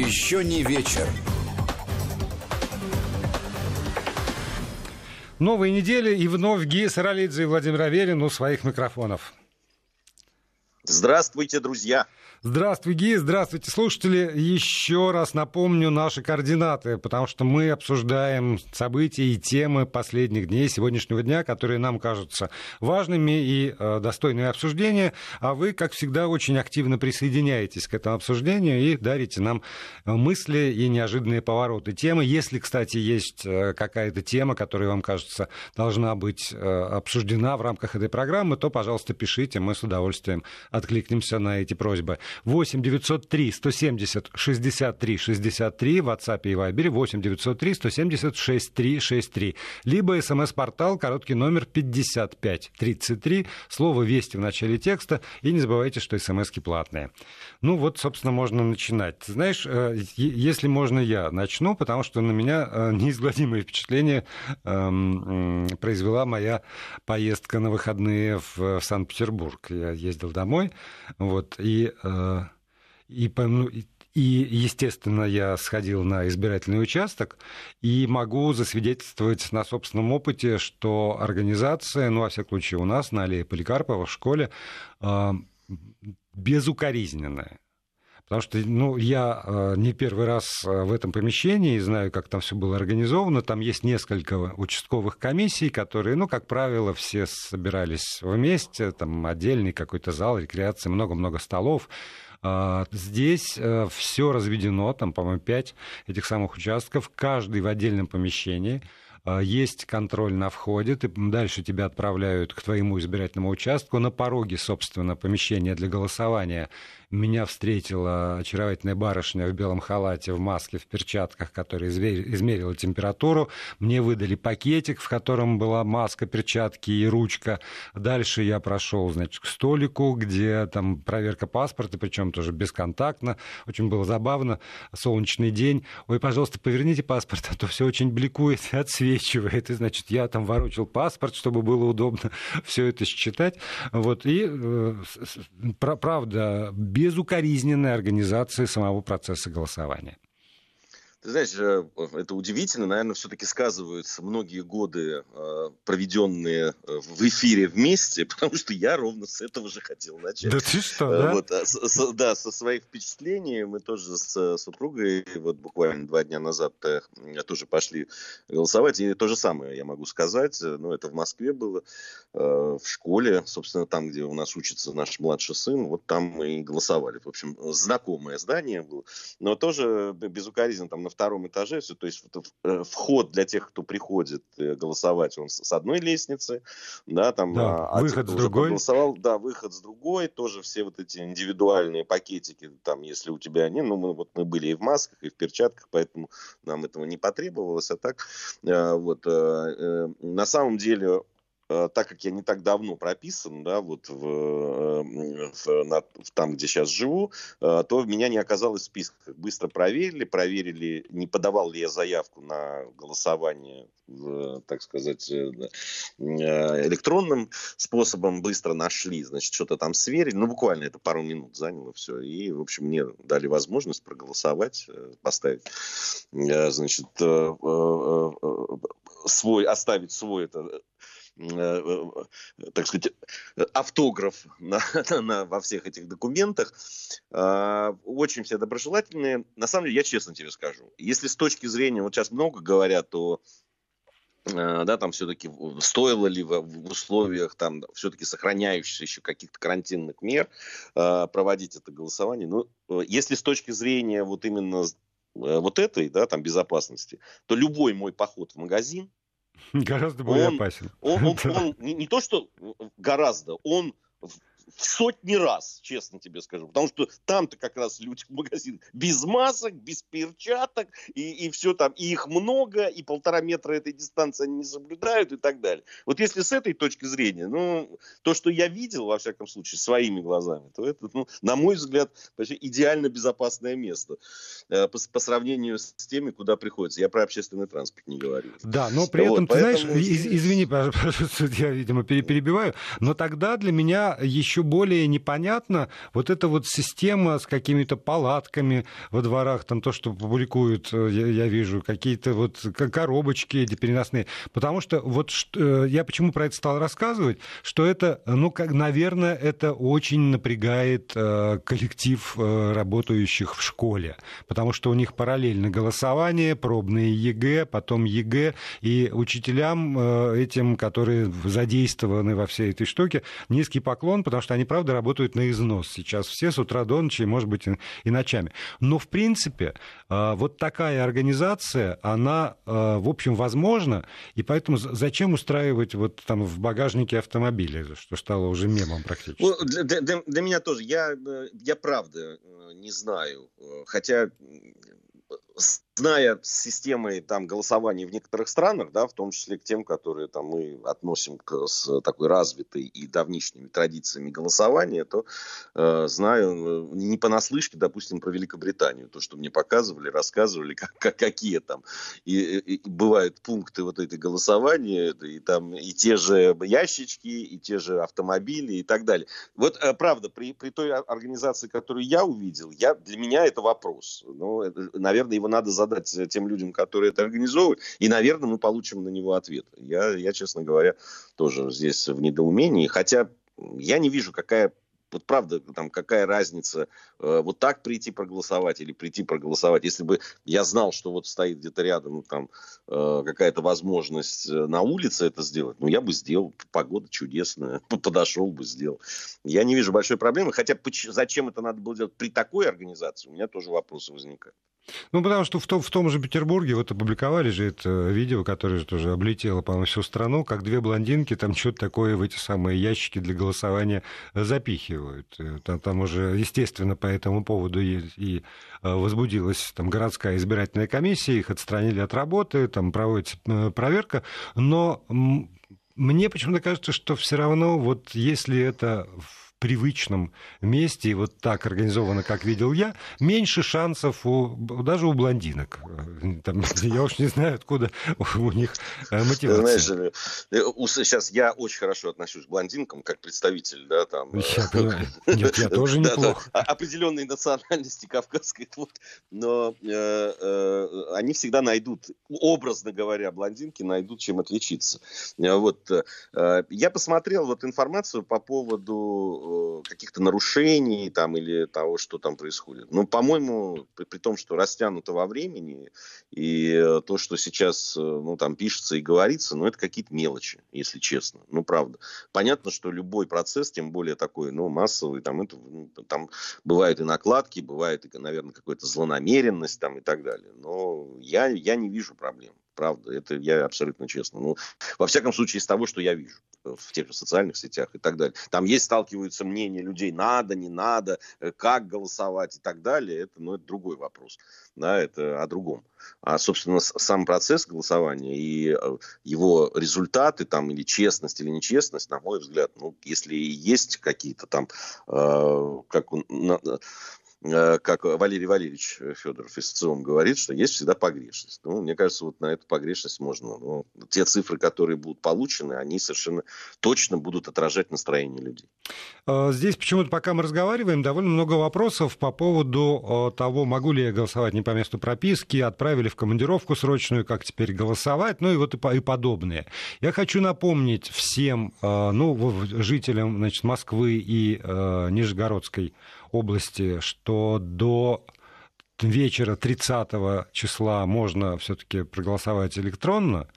Еще не вечер. Новые недели и вновь Ги Саралидзе и Владимир Аверин у своих микрофонов. Здравствуйте, друзья! Здравствуй, Ги, здравствуйте, слушатели. Еще раз напомню наши координаты, потому что мы обсуждаем события и темы последних дней, сегодняшнего дня, которые нам кажутся важными и э, достойными обсуждения. А вы, как всегда, очень активно присоединяетесь к этому обсуждению и дарите нам мысли и неожиданные повороты темы. Если, кстати, есть э, какая-то тема, которая вам кажется должна быть э, обсуждена в рамках этой программы, то, пожалуйста, пишите, мы с удовольствием откликнемся на эти просьбы. 8 903 170 63 63 в WhatsApp и Viber 8 903 170 63 63. Либо смс-портал, короткий номер 55 33, слово «Вести» в начале текста. И не забывайте, что смс-ки платные. Ну вот, собственно, можно начинать. Знаешь, э, если можно, я начну, потому что на меня э, неизгладимое впечатление эм, произвела моя поездка на выходные в Санкт-Петербург. Я ездил домой, вот, и э, и, ну, и, естественно, я сходил на избирательный участок и могу засвидетельствовать на собственном опыте, что организация, ну, во всяком случае, у нас на аллее Поликарпова в школе э, безукоризненная. Потому что ну, я э, не первый раз в этом помещении, знаю, как там все было организовано. Там есть несколько участковых комиссий, которые, ну, как правило, все собирались вместе, там отдельный какой-то зал рекреации, много-много столов. А, здесь э, все разведено, там, по-моему, пять этих самых участков, каждый в отдельном помещении. А, есть контроль на входе, ты, дальше тебя отправляют к твоему избирательному участку, на пороге, собственно, помещения для голосования меня встретила очаровательная барышня в белом халате, в маске, в перчатках, которая измерила температуру. Мне выдали пакетик, в котором была маска, перчатки и ручка. Дальше я прошел, значит, к столику, где там проверка паспорта, причем тоже бесконтактно. Очень было забавно. Солнечный день. Ой, пожалуйста, поверните паспорт, а то все очень бликует и отсвечивает. И, значит, я там ворочил паспорт, чтобы было удобно все это считать. Вот. И, э, правда, безукоризненной организации самого процесса голосования. Ты знаешь, э, это удивительно, наверное, все-таки сказываются многие годы, э, проведенные э, в эфире вместе, потому что я ровно с этого же хотел начать. Да ты что, да? Вот, а с, да, со своих впечатлений мы тоже с супругой вот буквально два дня назад тоже пошли голосовать, и то же самое я могу сказать, ну, это в Москве было, в школе, собственно, там, где у нас учится наш младший сын, вот там мы и голосовали. В общем, знакомое здание было, но тоже безукоризненно там на втором этаже, все, то есть э, вход для тех, кто приходит э, голосовать, он с одной лестницы, да, там, да, а, выход с другой. Голосовал, да, выход с другой, тоже все вот эти индивидуальные пакетики, там, если у тебя они, ну, мы, вот мы были и в масках, и в перчатках, поэтому нам этого не потребовалось, а так, э, вот, на самом деле так как я не так давно прописан, да, вот в, э, в, на, в там, где сейчас живу, э, то меня не оказалось в списках. Быстро проверили, проверили, не подавал ли я заявку на голосование, в, так сказать, электронным способом, быстро нашли, значит, что-то там сверили, ну, буквально это пару минут заняло все, и, в общем, мне дали возможность проголосовать, поставить, значит, свой, оставить свой это Э, э, так сказать, автограф на, на, во всех этих документах. А, очень все доброжелательные. На самом деле, я честно тебе скажу, если с точки зрения, вот сейчас много говорят о э, да, там все-таки стоило ли в, условиях там все-таки сохраняющихся еще каких-то карантинных мер проводить это голосование. Ну, если с точки зрения вот именно вот этой, да, там безопасности, то любой мой поход в магазин, Гораздо более он, опасен. Он, он, он не, не то, что гораздо, он в сотни раз, честно тебе скажу. Потому что там-то как раз люди в магазин без масок, без перчаток, и, и все там, и их много, и полтора метра этой дистанции они не соблюдают и так далее. Вот если с этой точки зрения, ну, то, что я видел, во всяком случае, своими глазами, то это, ну, на мой взгляд, вообще идеально безопасное место э, по, по сравнению с теми, куда приходится. Я про общественный транспорт не говорю. Да, но при вот, этом, ты поэтому... знаешь, из, извини, пожалуйста, я, видимо, перебиваю, но тогда для меня еще еще более непонятна вот эта вот система с какими-то палатками во дворах, там то, что публикуют, э, я, я вижу, какие-то вот коробочки эти переносные. Потому что вот э, я почему про это стал рассказывать, что это, ну, как, наверное, это очень напрягает э, коллектив работающих в школе, потому что у них параллельно голосование, пробные ЕГЭ, потом ЕГЭ, и учителям этим, которые задействованы во всей этой штуке, низкий поклон, потому что они, правда, работают на износ сейчас все с утра до ночи, может быть, и ночами. Но, в принципе, а, вот такая организация, она, а, в общем, возможна, и поэтому зачем устраивать вот там в багажнике автомобиля, что стало уже мемом практически? Ну, для, для, для меня тоже. Я, э, я правда э, не знаю. Э, хотя зная системы там, голосования в некоторых странах, да, в том числе к тем, которые там, мы относим к, с такой развитой и давнишними традициями голосования, то э, знаю э, не понаслышке, допустим, про Великобританию, то, что мне показывали, рассказывали, как, как, какие там и, и, бывают пункты вот этой голосования, и там и те же ящички, и те же автомобили и так далее. Вот, э, правда, при, при той организации, которую я увидел, я, для меня это вопрос. Ну, это, наверное, его надо задать тем людям, которые это организовывают, и, наверное, мы получим на него ответ. Я, я честно говоря, тоже здесь в недоумении, хотя я не вижу, какая вот правда, там какая разница, э, вот так прийти проголосовать или прийти проголосовать. Если бы я знал, что вот стоит где-то рядом ну, там э, какая-то возможность э, на улице это сделать, ну, я бы сделал. Погода чудесная, подошел бы, сделал. Я не вижу большой проблемы, хотя зачем это надо было делать при такой организации, у меня тоже вопросы возникают. Ну, потому что в том, в том же Петербурге вот опубликовали же это видео, которое тоже облетело, по-моему, всю страну, как две блондинки там что-то такое в эти самые ящики для голосования запихивают. Э, там, там уже, естественно, по этому поводу и, и э, возбудилась там городская избирательная комиссия, их отстранили от работы, там проводится э, проверка, но мне почему-то кажется, что все равно вот если это привычном месте и вот так организовано, как видел я, меньше шансов у, даже у блондинок. Там, я уж не знаю, откуда у них э, мотивация. Знаешь, сейчас я очень хорошо отношусь к блондинкам, как представитель, да, там... Я понимаю. Нет, я тоже неплохо. Определенной национальности кавказской, вот, но э, э, они всегда найдут, образно говоря, блондинки найдут, чем отличиться. Вот, я посмотрел вот информацию по поводу Э, каких-то нарушений там или того, что там происходит. Ну, по-моему, при, при том, что растянуто во времени, и э, то, что сейчас, э, ну, там пишется и говорится, ну, это какие-то мелочи, если честно. Ну, правда. Понятно, что любой процесс, тем более такой, ну, массовый, там, это, ну, там бывают и накладки, бывает, наверное, какая-то злонамеренность там и так далее. Но я, я не вижу проблем правда, это я абсолютно честно. Ну, во всяком случае, из того, что я вижу в тех же социальных сетях и так далее. Там есть, сталкиваются мнения людей, надо, не надо, э, как голосовать и так далее. Это, ну, это другой вопрос. Да, это о другом. А, собственно, сам процесс голосования и э, его результаты там или честность, или нечестность, на мой взгляд, ну, если есть какие-то там, э, как Э, как Валерий Валерьевич Федоров из ЦИОМ говорит, что есть всегда погрешность. Ну, мне кажется, вот на эту погрешность можно... Ну, те цифры, которые будут получены, они совершенно точно будут отражать настроение людей. А, здесь почему-то, пока мы разговариваем, довольно много вопросов по поводу того, могу ли я голосовать не по месту прописки, отправили в командировку срочную, как теперь голосовать, ну и вот и подобное. Я хочу напомнить всем, ну, жителям значит, Москвы и Нижегородской области, что до вечера 30 числа можно все-таки проголосовать электронно,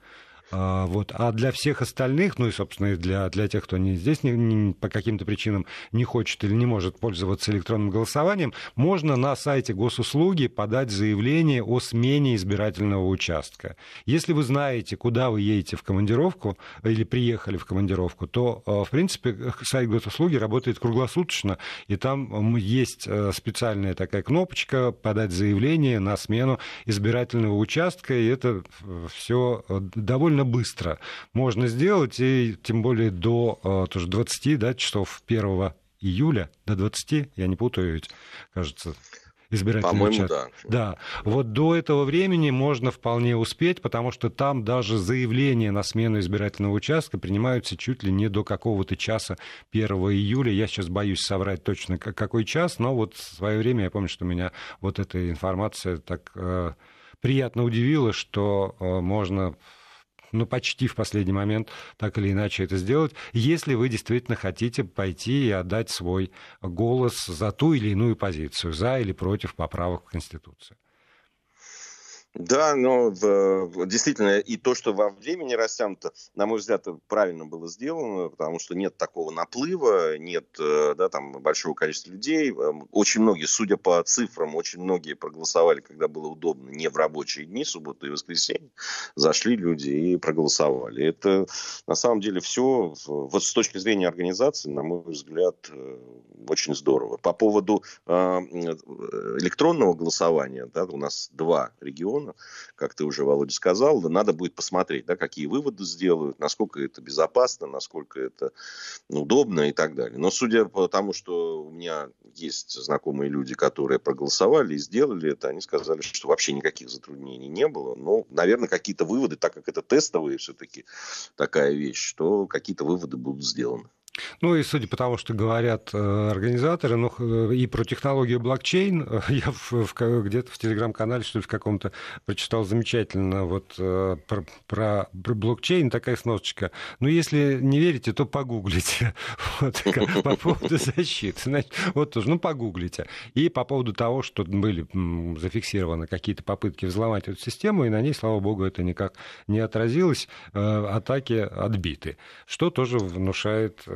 а, вот. А для всех остальных, ну и, собственно, и для, для тех, кто не здесь не, не, по каким-то причинам не хочет или не может пользоваться электронным голосованием, можно на сайте госуслуги подать заявление о смене избирательного участка. Если вы знаете, куда вы едете в командировку или приехали в командировку, то, а, в принципе, сайт госуслуги работает круглосуточно, и там есть э, специальная такая кнопочка «Подать заявление на смену избирательного участка», и это э, все э, довольно довольно быстро можно сделать, и тем более до э, тоже 20 да, часов 1 июля, до 20, я не путаю ведь, кажется, избирательного участка. Да. да. Вот до этого времени можно вполне успеть, потому что там даже заявления на смену избирательного участка принимаются чуть ли не до какого-то часа 1 июля. Я сейчас боюсь соврать точно какой час, но вот в свое время я помню, что меня вот эта информация так э, приятно удивила, что э, можно ну, почти в последний момент так или иначе это сделать, если вы действительно хотите пойти и отдать свой голос за ту или иную позицию, за или против поправок в Конституцию. Да, но действительно и то, что во времени растянуто, на мой взгляд, правильно было сделано, потому что нет такого наплыва, нет э, да, там, большого количества людей. Эм, очень многие, судя по цифрам, очень многие проголосовали, когда было удобно, не в рабочие дни, субботу и воскресенье. Зашли люди и проголосовали. Это на самом деле все, вот с точки зрения организации, на мой взгляд, э, очень здорово. По поводу э, электронного голосования, да, у нас два региона, безусловно, как ты уже, Володя, сказал, надо будет посмотреть, да, какие выводы сделают, насколько это безопасно, насколько это удобно и так далее. Но судя по тому, что у меня есть знакомые люди, которые проголосовали и сделали это, они сказали, что вообще никаких затруднений не было. Ну, наверное, какие-то выводы, так как это тестовые все-таки такая вещь, что какие-то выводы будут сделаны. Ну и судя по тому, что говорят э, организаторы, ну э, и про технологию блокчейн, э, я в, в, где-то в телеграм-канале, что ли, в каком-то прочитал замечательно вот про, про блокчейн, такая сносочка. Ну, если не верите, то погуглите. Вот, по поводу защиты. Значит, вот тоже, ну, погуглите. И по поводу того, что были зафиксированы какие-то попытки взломать эту систему, и на ней, слава богу, это никак не отразилось, атаки отбиты. Что тоже внушает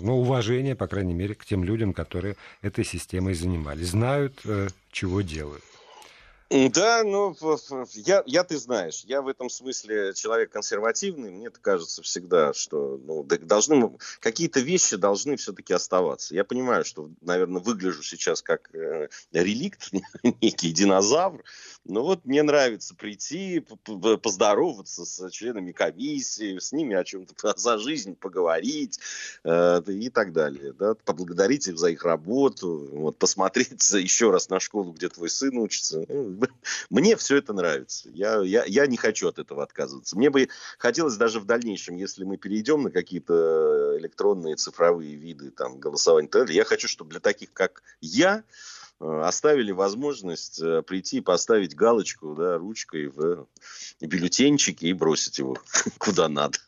ну, уважение, по крайней мере, к тем людям, которые этой системой занимались, знают, э, чего делают. Да, ну, я, я, ты знаешь, я в этом смысле человек консервативный, мне кажется всегда, что ну, должны, какие-то вещи должны все-таки оставаться. Я понимаю, что, наверное, выгляжу сейчас как э, реликт, некий динозавр, но вот мне нравится прийти, поздороваться с членами комиссии, с ними о чем-то за жизнь поговорить э, и так далее, да, поблагодарить их за их работу, вот, посмотреть еще раз на школу, где твой сын учится, ну, мне все это нравится. Я, я, я не хочу от этого отказываться. Мне бы хотелось даже в дальнейшем, если мы перейдем на какие-то электронные цифровые виды там, голосования, я хочу, чтобы для таких, как я, э, оставили возможность э, прийти и поставить галочку да, ручкой в бюллетенчике и бросить его куда надо.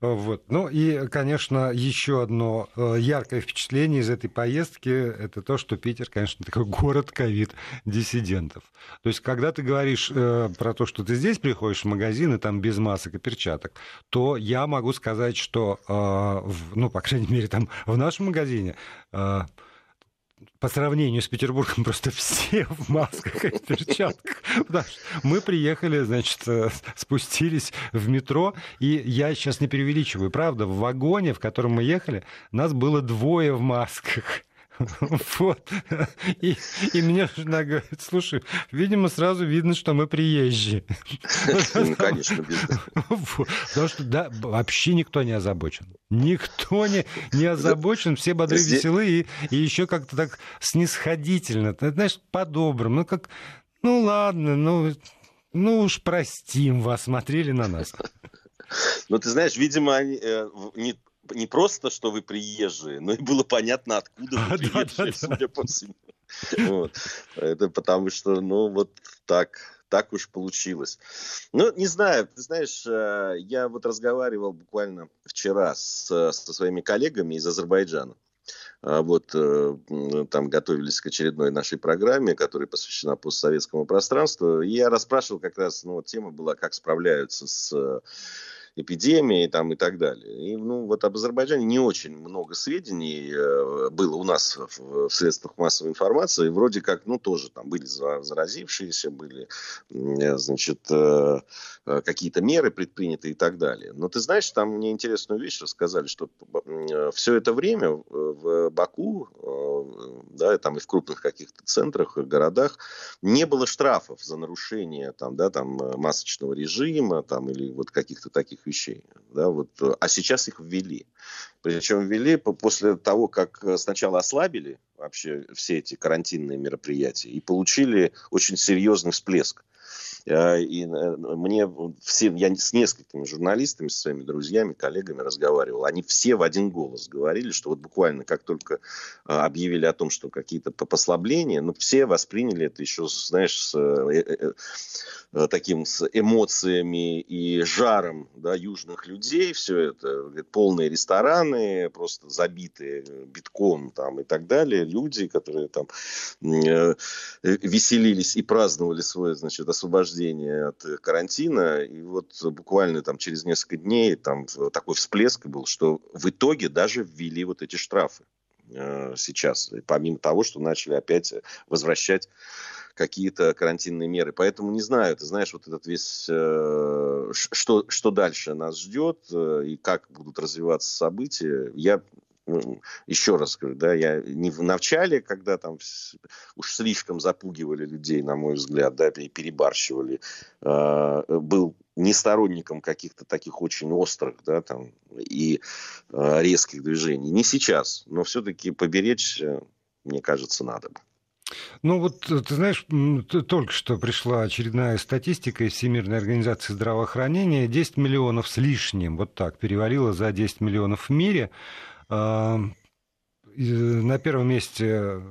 Вот. Ну и, конечно, еще одно э, яркое впечатление из этой поездки – это то, что Питер, конечно, такой город ковид-диссидентов. То есть, когда ты говоришь э, про то, что ты здесь приходишь в магазин, и там без масок и перчаток, то я могу сказать, что, э, в, ну, по крайней мере, там в нашем магазине э, по сравнению с Петербургом просто все в масках и перчатках. Мы приехали, значит, э, спустились в метро, и я сейчас не преувеличиваю, правда, в вагоне, в котором мы ехали, нас было двое в масках. Вот. И, и мне жена говорит, слушай, видимо, сразу видно, что мы приезжие. Ну, конечно, Потому что да, вообще никто не озабочен. Никто не, не озабочен, все бодры, веселы и, и еще как-то так снисходительно. Ты знаешь, по-доброму. Ну, как, ну ладно, ну, ну уж простим вас, смотрели на нас. Ну, ты знаешь, видимо, они, э, не, не просто, что вы приезжие, но и было понятно, откуда вы приезжие, судя по всему. Вот. Это потому что, ну, вот так, так уж получилось. Ну, не знаю, ты знаешь, э, я вот разговаривал буквально вчера с, со своими коллегами из Азербайджана. А вот э, там готовились к очередной нашей программе, которая посвящена постсоветскому пространству. И я расспрашивал как раз, ну, вот тема была, как справляются с эпидемии там, и так далее. И, ну, вот об Азербайджане не очень много сведений э, было у нас в, средствах массовой информации. Вроде как, ну, тоже там были заразившиеся, были, значит, э, э, какие-то меры предприняты и так далее. Но ты знаешь, там мне интересную вещь рассказали, что все это время в Баку, да, там и в крупных каких-то центрах, городах не было штрафов за нарушение там, да, там, масочного режима там, или вот каких-то таких вещей. Да, вот, а сейчас их ввели. Причем ввели после того, как сначала ослабили вообще все эти карантинные мероприятия и получили очень серьезный всплеск. Э, и э, мне все, я с несколькими журналистами, со своими друзьями, коллегами разговаривал. Они все в один голос говорили, что вот буквально как только э, объявили о том, что какие-то послабления, ну, все восприняли это еще, знаешь, с таким с эмоциями и жаром да, южных людей. Все это полные рестораны, просто забитые битком там, и так далее. Люди, которые там веселились и праздновали свое значит, освобождение освобождения от карантина, и вот буквально там через несколько дней там такой всплеск был, что в итоге даже ввели вот эти штрафы э, сейчас, помимо того, что начали опять возвращать какие-то карантинные меры. Поэтому не знаю, ты знаешь, вот этот весь, э, что, что дальше нас ждет э, и как будут развиваться события, я еще раз говорю, да, я не в начале, когда там уж слишком запугивали людей, на мой взгляд, да, перебарщивали, э, был не сторонником каких-то таких очень острых, да, там, и э, резких движений. Не сейчас, но все-таки поберечь, мне кажется, надо бы. Ну вот, э, ты знаешь, только что пришла очередная статистика из Всемирной организации здравоохранения. 10 миллионов с лишним, вот так, перевалило за 10 миллионов в мире. На первом месте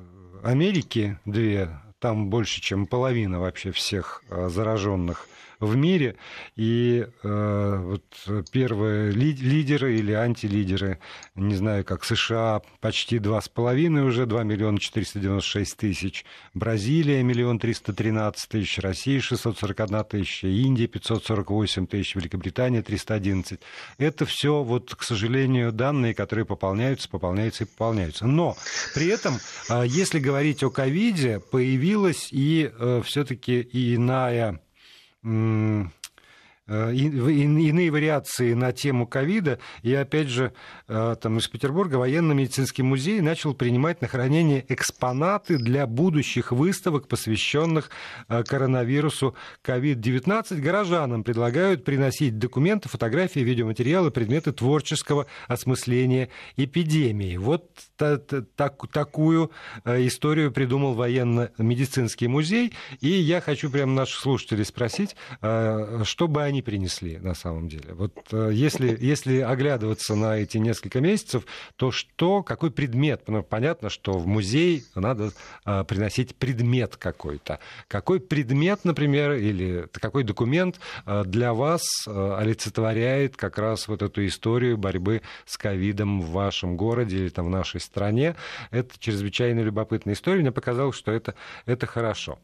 Америки две, там больше, чем половина вообще всех а, зараженных в мире. И э, вот первые лидеры или антилидеры, не знаю, как США, почти 2,5 уже, 2 миллиона 496 тысяч. Бразилия, миллион 313 тысяч. Россия, 641 тысяча. Индия, 548 тысяч. Великобритания, 311. Это все, вот, к сожалению, данные, которые пополняются, пополняются и пополняются. Но при этом, э, если говорить о ковиде, появилась и э, все-таки иная Э, иные вариации на тему ковида. И опять же, э, там из Петербурга военно-медицинский музей начал принимать на хранение экспонаты для будущих выставок, посвященных э, коронавирусу COVID-19. Горожанам предлагают приносить документы, фотографии, видеоматериалы, предметы творческого осмысления эпидемии. Вот так, такую историю придумал военно-медицинский музей. И я хочу прямо наших слушателей спросить, что бы они они принесли на самом деле? Вот э, если, если оглядываться на эти несколько месяцев, то что, какой предмет? Ну, понятно, что в музей надо э, приносить предмет какой-то. Какой предмет, например, или какой документ э, для вас олицетворяет как раз вот эту историю борьбы с ковидом в вашем городе или там в нашей стране? Это чрезвычайно любопытная история. Мне показалось, что это, это хорошо.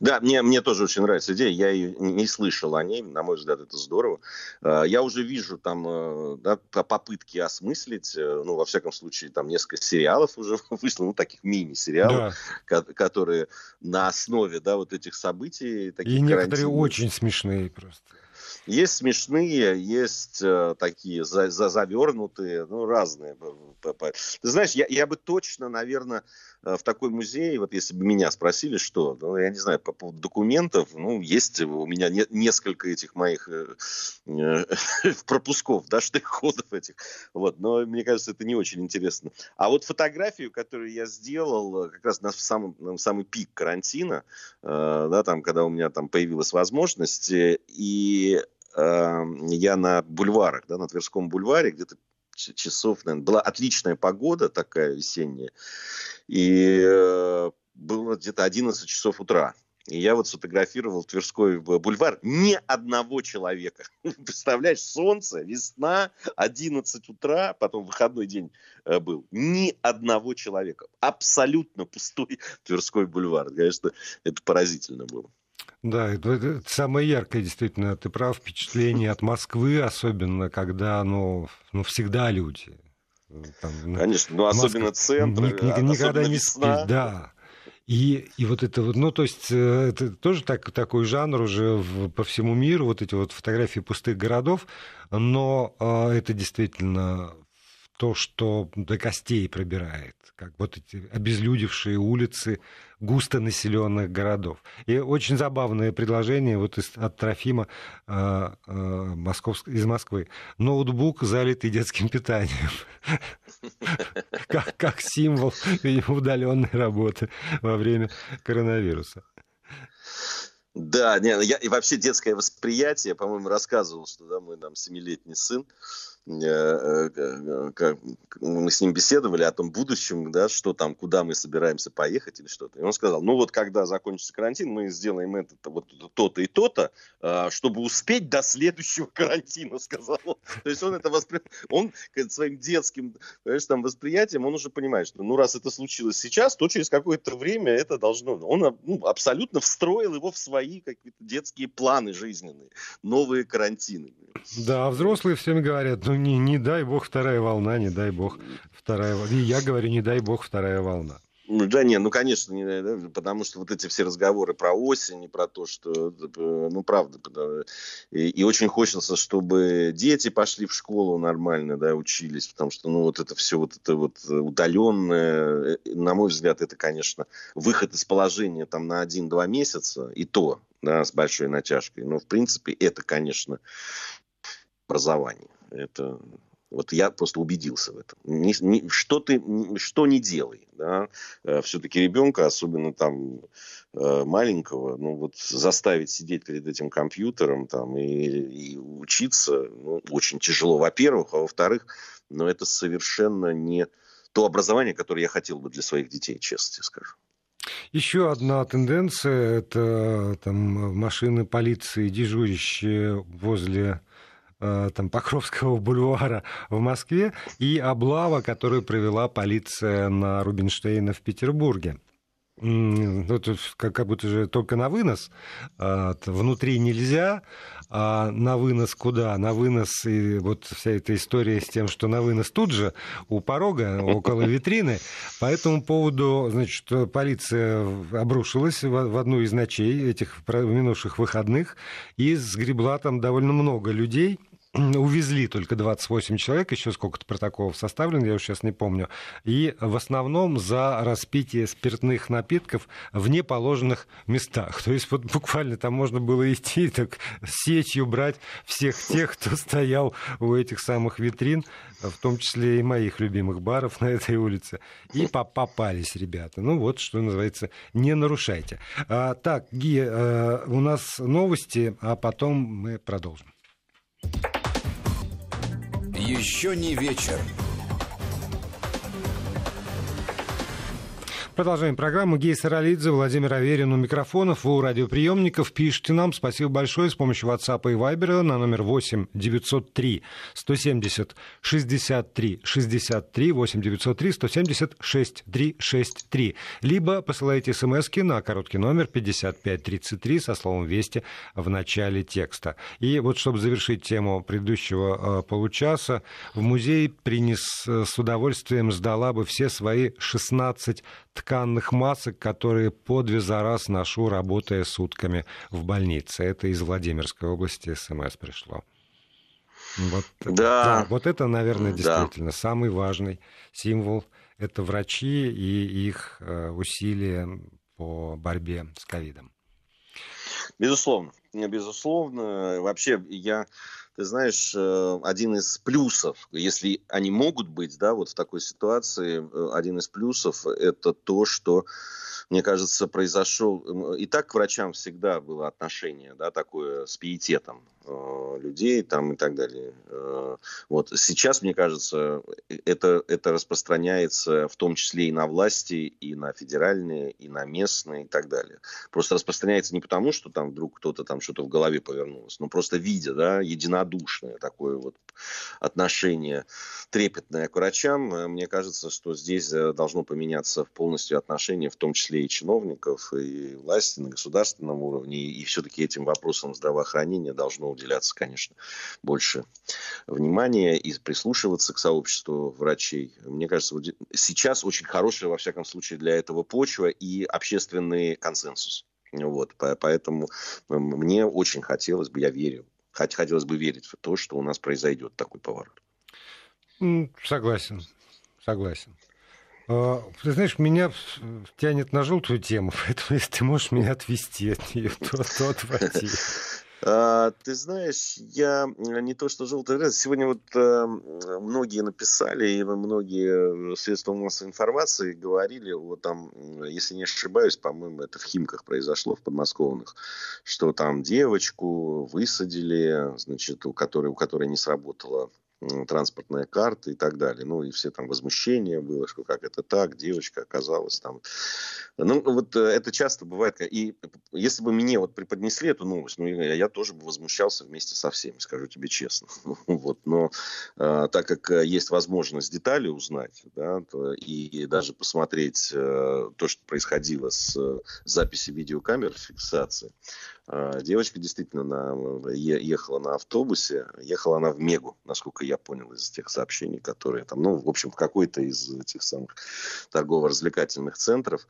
Да, мне, мне тоже очень нравится идея. Я ее не слышал о ней. На мой взгляд, это здорово. А, я уже вижу там э, да, попытки осмыслить. Э, ну, во всяком случае, там несколько сериалов уже вышло, ну, таких мини-сериалов, да. которые на основе да, вот этих событий. Таких И некоторые очень смешные просто. Есть смешные, есть э, такие за, за, завернутые, ну, разные. Ты знаешь, я, я бы точно, наверное, в такой музей, вот если бы меня спросили, что, ну, я не знаю, по поводу документов, ну, есть у меня не, несколько этих моих э, э, пропусков, да, штрих-ходов этих, вот, но мне кажется, это не очень интересно. А вот фотографию, которую я сделал э, как раз на самый, на самый пик карантина, э, да, там, когда у меня там появилась возможность, и я на бульварах, да, на Тверском бульваре, где-то часов, наверное, была отличная погода такая весенняя, и э, было где-то 11 часов утра. И я вот сфотографировал Тверской бульвар. Ни одного человека. Представляешь, солнце, весна, 11 утра, потом выходной день э, был. Ни одного человека. Абсолютно пустой Тверской бульвар. Конечно, это поразительно было. Да, это, это самое яркое, действительно, ты прав, впечатление от Москвы, особенно, когда, ну, ну всегда люди. Там, Конечно, ну, Москва, особенно центр, ни, ни, никогда не весна. Да, и, и вот это вот, ну, то есть, э, это тоже так, такой жанр уже в, по всему миру, вот эти вот фотографии пустых городов, но э, это действительно то, что до костей пробирает, как вот эти обезлюдевшие улицы густонаселенных городов. И очень забавное предложение вот из, от Трофима э, э, Московск, из Москвы. Ноутбук, залитый детским питанием. Как, символ удаленной работы во время коронавируса. Да, не, я, и вообще детское восприятие, по-моему, рассказывал, что да, мой там семилетний сын, Э, э, э, мы с ним беседовали о том будущем, да, что там, куда мы собираемся поехать или что-то. И он сказал, ну вот когда закончится карантин, мы сделаем это, вот то-то и то-то, а, чтобы успеть до следующего карантина, сказал он. То есть он это воспри... он своим детским там, восприятием, он уже понимает, что ну раз это случилось сейчас, то через какое-то время это должно... Он ну, абсолютно встроил его в свои какие-то детские планы жизненные, новые карантины. Да, а взрослые всем говорят, ну не, не дай бог вторая волна, не дай бог вторая волна. И я говорю, не дай бог вторая волна. Ну, да, не, ну, конечно, не, да, потому что вот эти все разговоры про осень и про то, что, ну, правда, и, и очень хочется, чтобы дети пошли в школу нормально, да, учились, потому что, ну, вот это все вот это вот удаленное, э, на мой взгляд, это, конечно, выход из положения там на один-два месяца, и то, да, с большой натяжкой, но, в принципе, это, конечно, образование. Это вот я просто убедился в этом. Не, не, что ты, что не делай, да, э, все-таки ребенка, особенно там э, маленького, ну вот заставить сидеть перед этим компьютером там и, и учиться, ну, очень тяжело, во-первых, а во-вторых, но ну, это совершенно не то образование, которое я хотел бы для своих детей, честно тебе скажу. Еще одна тенденция – это там, машины полиции, дежурящие возле там, Покровского бульвара в Москве и облава, которую провела полиция на Рубинштейна в Петербурге. Ну, тут как, как будто же только на вынос. А, внутри нельзя, а на вынос куда? На вынос и вот вся эта история с тем, что на вынос тут же, у порога, около витрины. По этому поводу, значит, полиция обрушилась в одну из ночей этих минувших выходных и сгребла там довольно много людей увезли только 28 человек, еще сколько-то протоколов составлено, я уже сейчас не помню, и в основном за распитие спиртных напитков в неположенных местах. То есть вот буквально там можно было идти так сетью брать всех тех, кто стоял у этих самых витрин, в том числе и моих любимых баров на этой улице. И попались ребята. Ну вот, что называется, не нарушайте. А, так, Ги, а, у нас новости, а потом мы продолжим. Еще не вечер. Продолжаем программу. Гей Саралидзе, Владимир Аверин у микрофонов, у радиоприемников. Пишите нам. Спасибо большое с помощью WhatsApp и Viber на номер 8 903 170 63 63 8 903 170 63 63. Либо посылайте смс на короткий номер 5533 со словом «Вести» в начале текста. И вот, чтобы завершить тему предыдущего э, получаса, в музей принес э, с удовольствием сдала бы все свои 16 тканных масок, которые по две за раз ношу, работая сутками в больнице. Это из Владимирской области СМС пришло. Вот, да. да. Вот это, наверное, действительно да. самый важный символ. Это врачи и их э, усилия по борьбе с ковидом. Безусловно, безусловно. Вообще, я ты знаешь, э, один из плюсов, если они могут быть, да, вот в такой ситуации, э, один из плюсов это то, что мне кажется, произошел... И так к врачам всегда было отношение, да, такое с пиететом э, людей там и так далее. Э, вот сейчас, мне кажется, это, это распространяется в том числе и на власти, и на федеральные, и на местные и так далее. Просто распространяется не потому, что там вдруг кто-то там что-то в голове повернулось, но просто видя, да, единодушное такое вот отношение трепетное к врачам, э, мне кажется, что здесь э, должно поменяться полностью отношение, в том числе числе и чиновников, и власти на государственном уровне. И все-таки этим вопросам здравоохранения должно уделяться, конечно, больше внимания и прислушиваться к сообществу врачей. Мне кажется, вот сейчас очень хорошая, во всяком случае, для этого почва и общественный консенсус. Вот, поэтому мне очень хотелось бы, я верю, хотелось бы верить в то, что у нас произойдет такой поворот. Согласен, согласен. А, ты знаешь, меня тянет на желтую тему, поэтому если ты можешь меня отвести от нее, то, то отводи. А, ты знаешь, я не то что желтый грязь. Сегодня вот а, многие написали, и многие средства массовой информации говорили, вот там, если не ошибаюсь, по-моему, это в Химках произошло, в подмосковных, что там девочку высадили, значит, у которой, у которой не сработала транспортная карта и так далее. Ну, и все там возмущения было, что как это так, девочка оказалась там. Ну, вот э, это часто бывает. И если бы мне вот преподнесли эту новость, ну, я тоже бы возмущался вместе со всеми, скажу тебе честно. вот, но а, так как э, есть возможность детали узнать, да, и даже посмотреть а, то, что происходило с записи видеокамер, фиксации, девочка действительно на, ехала на автобусе, ехала она в Мегу, насколько я понял из тех сообщений, которые там, ну, в общем, в какой-то из этих самых торгово-развлекательных центров.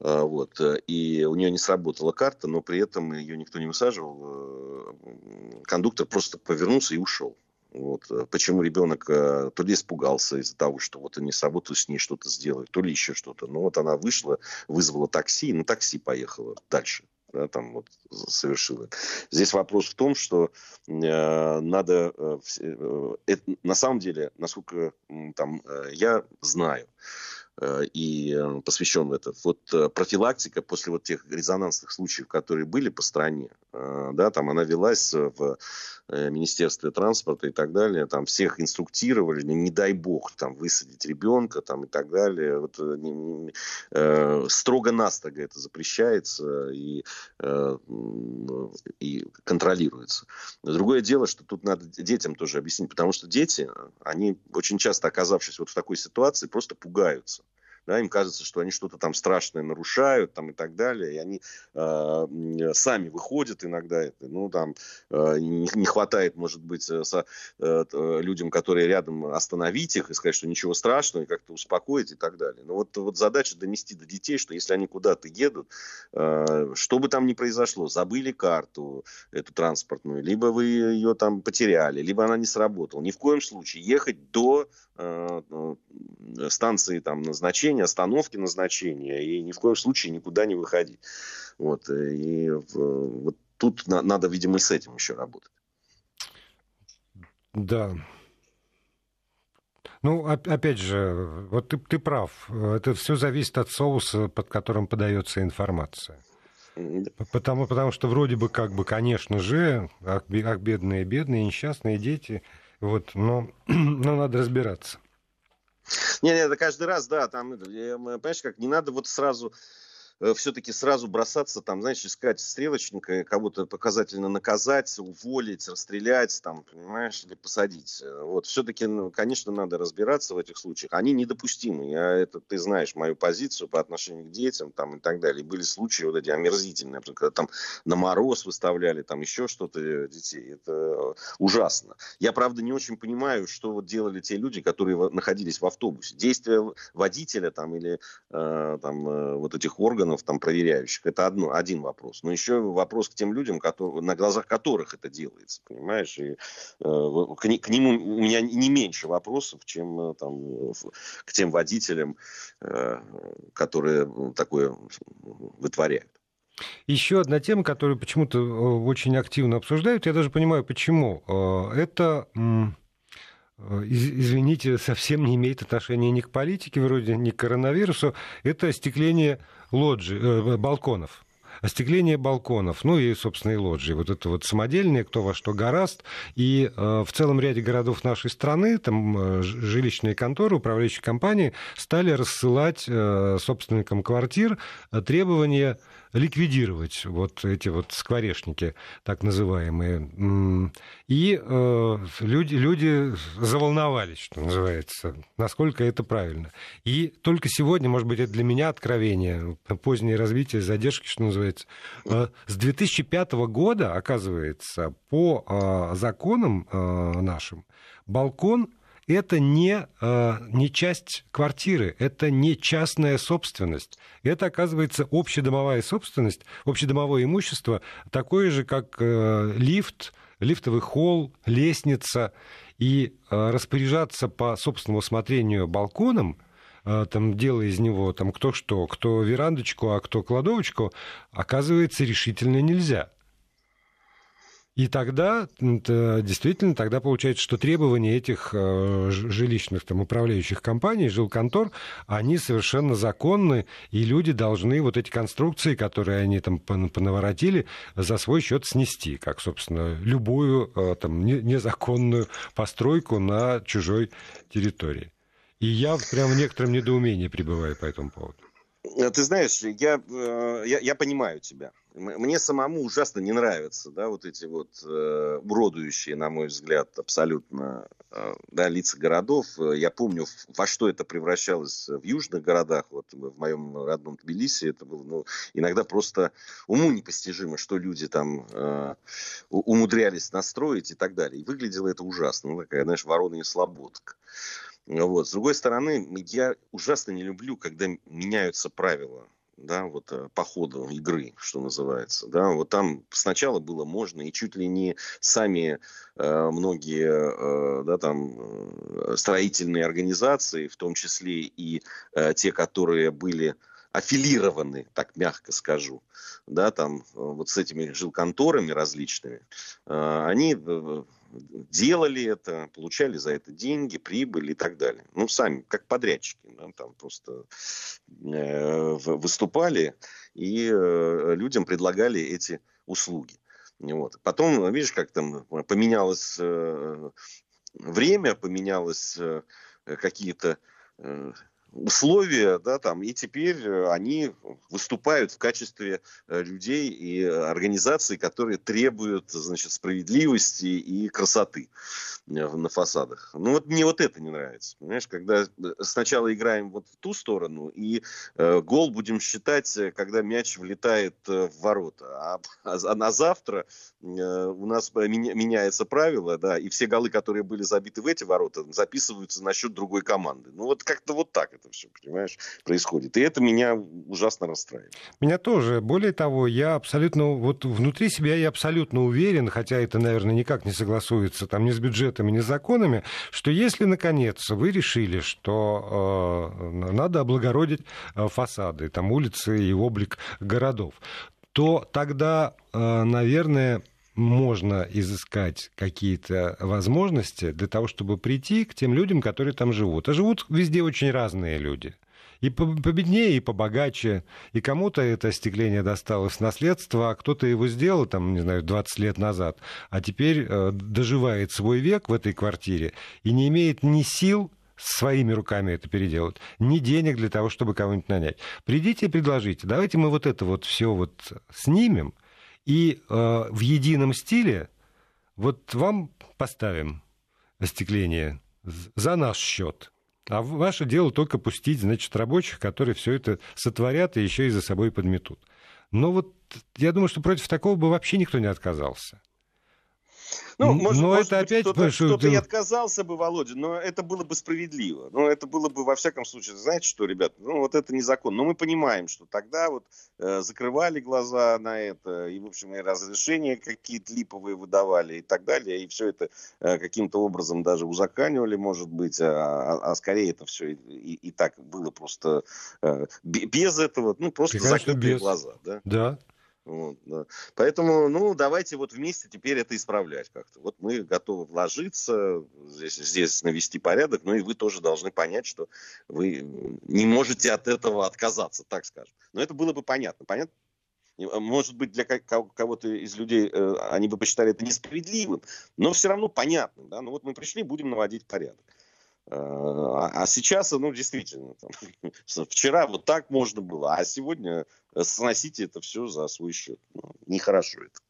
А, вот. И у нее не сработала карта, но при этом ее никто не высаживал. Э, кондуктор просто повернулся и ушел. Вот. Почему ребенок э, то ли испугался из-за того, что вот они сработают с ней что-то сделают, то ли еще что-то. Но вот она вышла, вызвала такси, и на такси поехала дальше да, там вот совершила. Здесь вопрос в том, что э, надо, э, э, на самом деле, насколько там э, я знаю, Э, и э, посвящен в это. Вот профилактика после вот тех резонансных случаев, которые были по стране, да, там она велась в Министерстве транспорта и так далее, там всех инструктировали, не, дай бог там высадить ребенка там и так далее. Вот, не, э, строго-настрого это запрещается и, э, и контролируется. Другое дело, что тут надо детям тоже объяснить, потому что дети, они очень часто оказавшись вот в такой ситуации, просто пугаются да, им кажется, что они что-то там страшное нарушают там, и так далее, и они э, сами выходят иногда, это, ну, там, э, не, хватает, может быть, э, со, э, людям, которые рядом, остановить их и сказать, что ничего страшного, и как-то успокоить и так далее. Но вот, вот задача донести до детей, что если они куда-то едут, э, что бы там ни произошло, забыли карту эту транспортную, либо вы ее там потеряли, либо она не сработала, ни в коем случае ехать до станции там назначения, остановки назначения, и ни в коем случае никуда не выходить. Вот, и вот тут на, надо, видимо, с этим еще работать. Да. Ну, опять же, вот ты, ты прав. Это все зависит от соуса, под которым подается информация. Потому, потому что вроде бы как бы, конечно же, ах, бедные, бедные, несчастные дети, вот, но, но надо разбираться. Не, не, это каждый раз, да, там, понимаешь, как не надо вот сразу все-таки сразу бросаться, там, знаешь, искать стрелочника, кого-то показательно наказать, уволить, расстрелять, там, понимаешь, или посадить. Э, вот, все-таки, ну, конечно, надо разбираться в этих случаях. Они недопустимы. Я, это, ты знаешь мою позицию по отношению к детям, там, и так далее. Были случаи вот эти омерзительные, когда там на мороз выставляли, там, еще что-то э, детей. Это ужасно. Я, правда, не очень понимаю, что вот делали те люди, которые находились в автобусе. Действия водителя, там, или э, там, э, вот этих органов, органов там проверяющих, это одно, один вопрос. Но еще вопрос к тем людям, которые, на глазах которых это делается, понимаешь? И, э, к, к ним у меня не меньше вопросов, чем э, там, к тем водителям, э, которые такое вытворяют. Еще одна тема, которую почему-то э, очень активно обсуждают, я даже понимаю, почему. Э, это Э, извините, совсем не имеет отношения ни к политике, вроде ни к коронавирусу, это остекление лоджи, э, балконов остекление балконов, ну и, собственно, и лоджии. Вот это вот самодельные, кто во что гораст. И э, в целом ряде городов нашей страны там э, жилищные конторы, управляющие компании стали рассылать э, собственникам квартир э, требования ликвидировать вот эти вот скворечники, так называемые. И э, люди, люди заволновались, что называется, насколько это правильно. И только сегодня, может быть, это для меня откровение, позднее развитие, задержки, что называется. Э, с 2005 года, оказывается, по э, законам э, нашим, балкон это не, не часть квартиры, это не частная собственность. Это, оказывается, общедомовая собственность, общедомовое имущество, такое же, как лифт, лифтовый холл, лестница. И распоряжаться по собственному усмотрению балконом там, делая из него там, кто что, кто верандочку, а кто кладовочку, оказывается, решительно нельзя. И тогда, действительно, тогда получается, что требования этих э, жилищных там, управляющих компаний, жилконтор, они совершенно законны, и люди должны вот эти конструкции, которые они там понаворотили, за свой счет снести, как, собственно, любую э, там, незаконную постройку на чужой территории. И я прям в некотором недоумении пребываю по этому поводу. Э, ты знаешь, я, э, я, я понимаю тебя. Мне самому ужасно не нравятся, да, вот эти вот э, уродующие, на мой взгляд, абсолютно, э, да, лица городов. Я помню, во что это превращалось в южных городах, вот в моем родном Тбилиси, это было, ну, иногда просто уму непостижимо, что люди там э, умудрялись настроить и так далее. И выглядело это ужасно, ну, такая, знаешь, ворона и слободка. Вот. С другой стороны, я ужасно не люблю, когда меняются правила да, вот э, по ходу игры, что называется, да, вот там сначала было можно, и чуть ли не сами э, многие, э, да, там, э, строительные организации, в том числе и э, те, которые были аффилированы, так мягко скажу, да, там, э, вот с этими жилконторами различными, они делали это, получали за это деньги, прибыль и так далее. Ну, сами, как подрядчики, да, там просто э, выступали и э, людям предлагали эти услуги. Вот. Потом, видишь, как там поменялось э, время, поменялось э, какие-то э, условия, да, там, и теперь э, они выступают в качестве э, людей и организаций, которые требуют, значит, справедливости и красоты э, на фасадах. Ну вот мне вот это не нравится, понимаешь, когда сначала играем вот в ту сторону, и гол будем считать, когда мяч влетает в ворота, а, а на завтра у нас меняется правило, да, и все голы, которые были забиты в эти ворота, записываются на счет другой команды. Ну вот как-то вот так это все, понимаешь, происходит. И это меня ужасно расстраивает. Меня тоже. Более того, я абсолютно, вот внутри себя я абсолютно уверен, хотя это, наверное, никак не согласуется там ни с бюджетами, ни с законами, что если, наконец, вы решили, что э, надо облагородить э, фасады, там, улицы и облик городов, то тогда, э, наверное, можно изыскать какие-то возможности для того, чтобы прийти к тем людям, которые там живут. А живут везде очень разные люди. И победнее, и побогаче. И кому-то это остекление досталось в наследство, а кто-то его сделал, там, не знаю, 20 лет назад, а теперь э, доживает свой век в этой квартире и не имеет ни сил своими руками это переделать, ни денег для того, чтобы кого-нибудь нанять. Придите и предложите, давайте мы вот это вот все вот снимем – и э, в едином стиле вот вам поставим остекление за наш счет. А ваше дело только пустить, значит, рабочих, которые все это сотворят и еще и за собой подметут. Но вот я думаю, что против такого бы вообще никто не отказался. Ну, может, но может это быть, опять кто-то, кто-то и отказался бы, Володя, но это было бы справедливо. Но это было бы, во всяком случае, знаете что, ребят, ну вот это незаконно. Но мы понимаем, что тогда вот э, закрывали глаза на это, и, в общем, и разрешения какие-то липовые выдавали и так далее, и все это э, каким-то образом даже узаканивали, может быть, а, а, а скорее это все и, и, и так было просто э, без этого, ну, просто закрытые без. глаза. Да? да. Вот, да. Поэтому, ну, давайте вот вместе теперь это исправлять как-то. Вот мы готовы вложиться, здесь, здесь навести порядок, но и вы тоже должны понять, что вы не можете от этого отказаться, так скажем. Но это было бы понятно. Понятно? А, может быть, для кого-то из людей э, они бы посчитали это несправедливым, но все равно понятным. Да? Ну вот мы пришли, будем наводить порядок. А, а сейчас, ну, действительно, там, вчера вот так можно было, а сегодня сносите это все за свой счет. Ну, нехорошо это.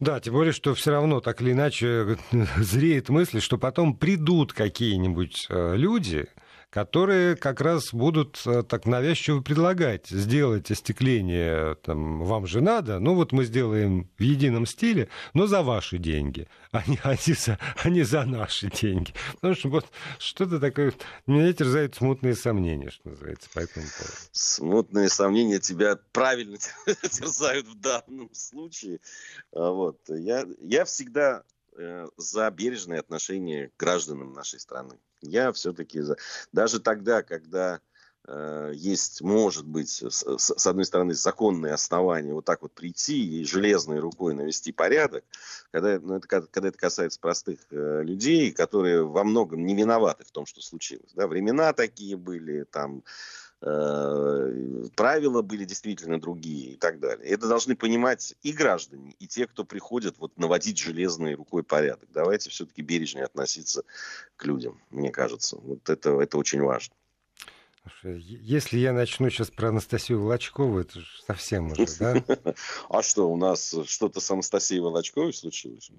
Да, тем более, что все равно так или иначе зреет мысль, что потом придут какие-нибудь э, люди, которые как раз будут э, так навязчиво предлагать сделать остекление, там, вам же надо, ну вот мы сделаем в едином стиле, но за ваши деньги, а не, а не, за, а не за наши деньги. Потому что вот что-то такое, меня терзают смутные сомнения, что называется, по этому поводу. Смутные сомнения тебя правильно терзают в данном случае. А вот. Я, я всегда э, за бережное отношение к гражданам нашей страны. Я все-таки за... Даже тогда, когда э, есть, может быть, с, с одной стороны, законные основания вот так вот прийти и железной рукой навести порядок, когда, ну, это, когда это касается простых э, людей, которые во многом не виноваты в том, что случилось. Да? Времена такие были, там правила были действительно другие и так далее. Это должны понимать и граждане, и те, кто приходит вот наводить железной рукой порядок. Давайте все-таки бережнее относиться к людям, мне кажется. Вот это, это очень важно. Если я начну сейчас про Анастасию Волочкову, это же совсем уже, да? А что, у нас что-то с Анастасией Волочковой случилось?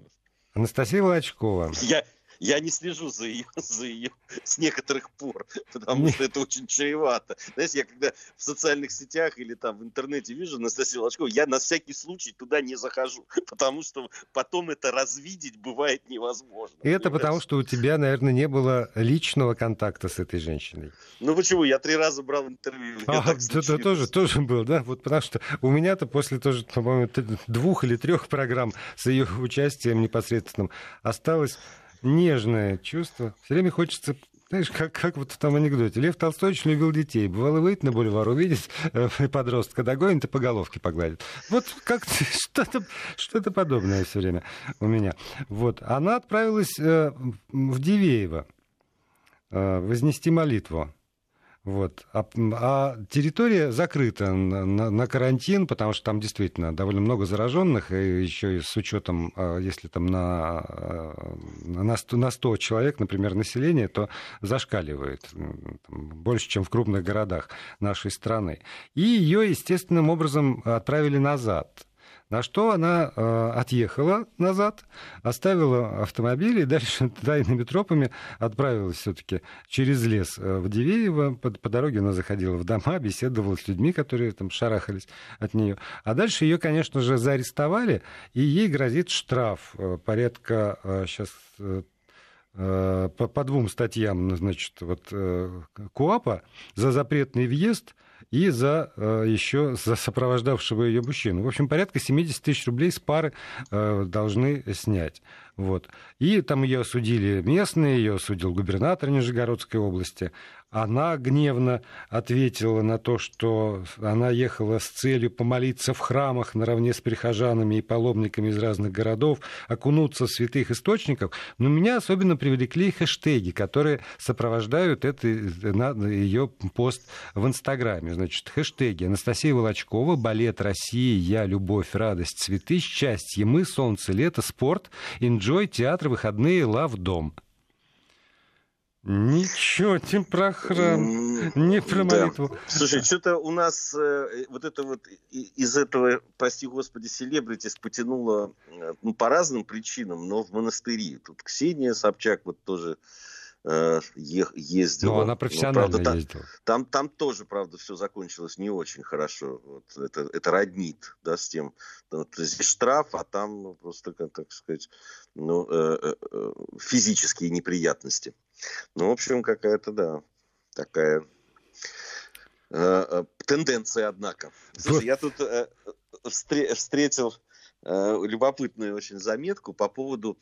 Анастасия Волочкова. Я, я не слежу за ее, за ее с некоторых пор, потому что это очень чревато. Знаете, я когда в социальных сетях или там в интернете вижу Анастасию Волочкову, я на всякий случай туда не захожу, потому что потом это развидеть бывает невозможно. И это потому, кажется. что у тебя, наверное, не было личного контакта с этой женщиной. Ну почему? Я три раза брал интервью. А, это тоже, тоже был, да? Вот потому что у меня-то после тоже, по-моему, двух или трех программ с ее участием непосредственным осталось нежное чувство. Все время хочется знаешь, как, как вот в том анекдоте. Лев очень любил детей. Бывало выйти на бульвар, увидеть э, подростка, догонит и по головке погладит. Вот как что-то что подобное все время у меня. Вот. Она отправилась э, в Дивеево э, вознести молитву. Вот. А, а территория закрыта на, на, на карантин, потому что там действительно довольно много зараженных, и еще и с учетом, а, если там на, а, на, 100, на 100 человек, например, населения, то зашкаливает больше, чем в крупных городах нашей страны. И ее естественным образом отправили назад на что она э, отъехала назад, оставила автомобиль и дальше тайными тропами отправилась все-таки через лес э, в Дивеево. По, по дороге она заходила в дома, беседовала с людьми, которые там шарахались от нее. А дальше ее, конечно же, заарестовали, и ей грозит штраф э, порядка сейчас э, э, по, по двум статьям, значит, вот КУАПа за запретный въезд и за э, еще за сопровождавшего ее мужчину. В общем, порядка 70 тысяч рублей с пары э, должны снять. Вот. И там ее осудили местные, ее осудил губернатор Нижегородской области она гневно ответила на то, что она ехала с целью помолиться в храмах наравне с прихожанами и паломниками из разных городов, окунуться в святых источников. Но меня особенно привлекли хэштеги, которые сопровождают это, ее пост в Инстаграме. Значит, хэштеги. Анастасия Волочкова, балет России, я, любовь, радость, цветы, счастье, мы, солнце, лето, спорт, инжой, театр, выходные, лав, дом. Ничего, не про храм, не про молитву. Да. Слушай, что-то у нас э, вот это вот из этого, прости господи, селебритис потянуло э, ну, по разным причинам, но в монастыри. Тут Ксения Собчак вот тоже э, ездила. Ну, она профессионально но, правда, ездила. Там, там тоже, правда, все закончилось не очень хорошо. Вот это, это роднит, да, с тем. Вот здесь штраф, а там ну, просто, как так сказать, ну, э, э, физические неприятности. Ну, в общем, какая-то, да, такая э, э, тенденция, однако. Слушай, я тут э, встретил любопытную очень заметку по поводу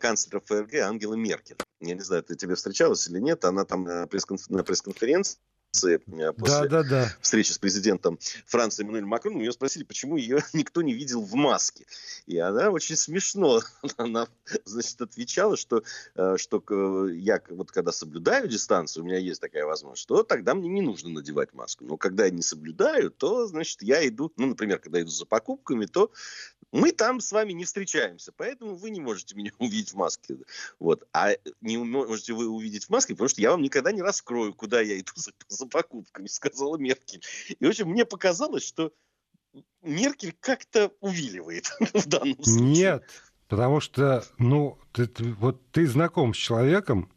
канцлера ФРГ Ангелы Меркель. Я не знаю, ты тебе встречалась или нет, она там на пресс-конференции Франции э, после да, да, да. встречи с президентом Франции Эммануэлем Макроном, ее спросили, почему ее никто не видел в маске. И она очень смешно она, значит, отвечала, что, э, что я вот когда соблюдаю дистанцию, у меня есть такая возможность, что тогда мне не нужно надевать маску. Но когда я не соблюдаю, то, значит, я иду, ну, например, когда иду за покупками, то мы там с вами не встречаемся, поэтому вы не можете меня увидеть в маске. Вот. А не можете вы увидеть в маске, потому что я вам никогда не раскрою, куда я иду за, за покупками, сказала Меркель. И, в общем, мне показалось, что Меркель как-то увиливает в данном случае. Нет, потому что, ну, ты, вот ты знаком с человеком,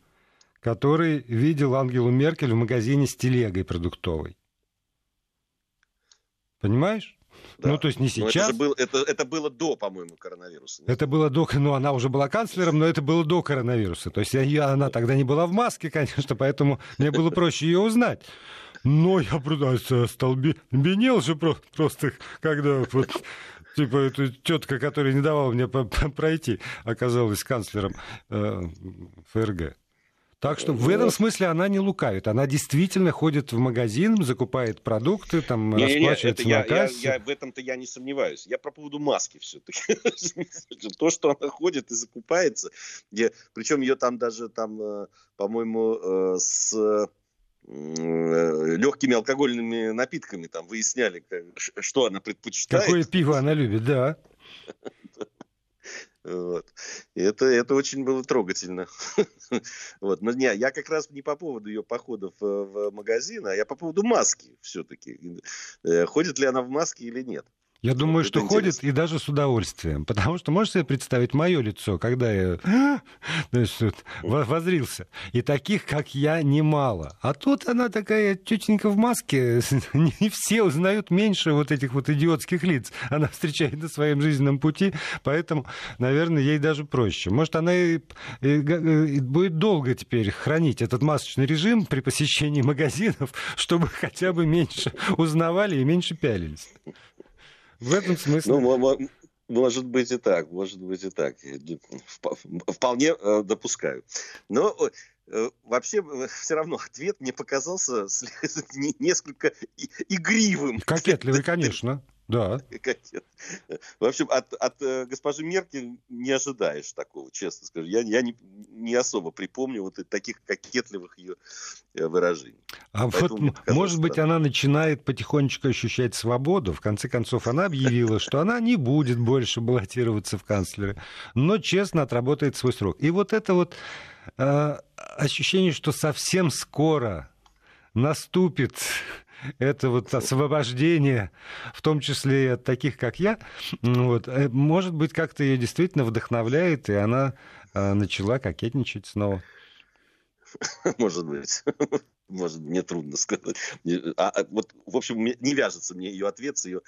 который видел Ангелу Меркель в магазине с телегой продуктовой. Понимаешь? Да. Ну, то есть не сейчас. Но это, же был, это, это было до, по-моему, коронавируса. Это было до, ну, она уже была канцлером, но это было до коронавируса. То есть я, она тогда не была в маске, конечно, поэтому мне было проще ее узнать. Но я просто стал бенел же просто, когда вот типа эта тетка, которая не давала мне пройти, оказалась канцлером э, ФРГ. Так что в этом смысле она не лукавит. Она действительно ходит в магазин, закупает продукты, там не, расплачивается не, не, на кассе. Я, я, в этом-то я не сомневаюсь. Я про поводу маски все-таки. То, что она ходит и закупается. Причем ее там даже, там, э, по-моему, э, с э, легкими алкогольными напитками там выясняли, что она предпочитает. Какое пиво она любит, да. Вот. И это, это очень было трогательно. вот. Но не, я как раз не по поводу ее походов в, в магазин, а я по поводу маски все-таки. Э, ходит ли она в маске или нет. Я думаю, что интересно. ходит и даже с удовольствием. Потому что можешь себе представить мое лицо, когда я значит, возрился. И таких, как я, немало. А тут она такая тетенька в маске. Не все узнают меньше вот этих вот идиотских лиц. Она встречает на своем жизненном пути, поэтому, наверное, ей даже проще. Может, она и, и, и будет долго теперь хранить этот масочный режим при посещении магазинов, чтобы хотя бы меньше узнавали и меньше пялились. В этом смысле. Ну, может быть и так, может быть и так. Вполне э, допускаю. Но э, вообще э, все равно ответ мне показался несколько игривым. Кокетливый, конечно. Да. В общем, от, от э, госпожи Меркель не ожидаешь такого, честно скажу. Я, я не, не особо припомню вот таких кокетливых ее э, выражений. А Поэтому вот, может быть, она начинает потихонечку ощущать свободу. В конце концов, она объявила, что она не будет больше баллотироваться в канцлеры, но честно отработает свой срок. И вот это вот э, ощущение, что совсем скоро наступит это вот освобождение, в том числе и от таких, как я, вот, э, может быть, как-то ее действительно вдохновляет, и она э, начала кокетничать снова. Может быть. Может, мне трудно сказать. А, а, вот, в общем, не вяжется мне ее ответ с ее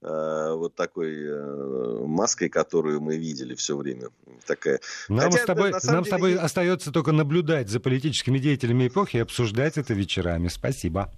э, вот такой маской, которую мы видели все время. Такая. Нам, Хотя, с тобой, нам деле... с тобой остается только наблюдать за политическими деятелями эпохи и обсуждать это вечерами. Спасибо.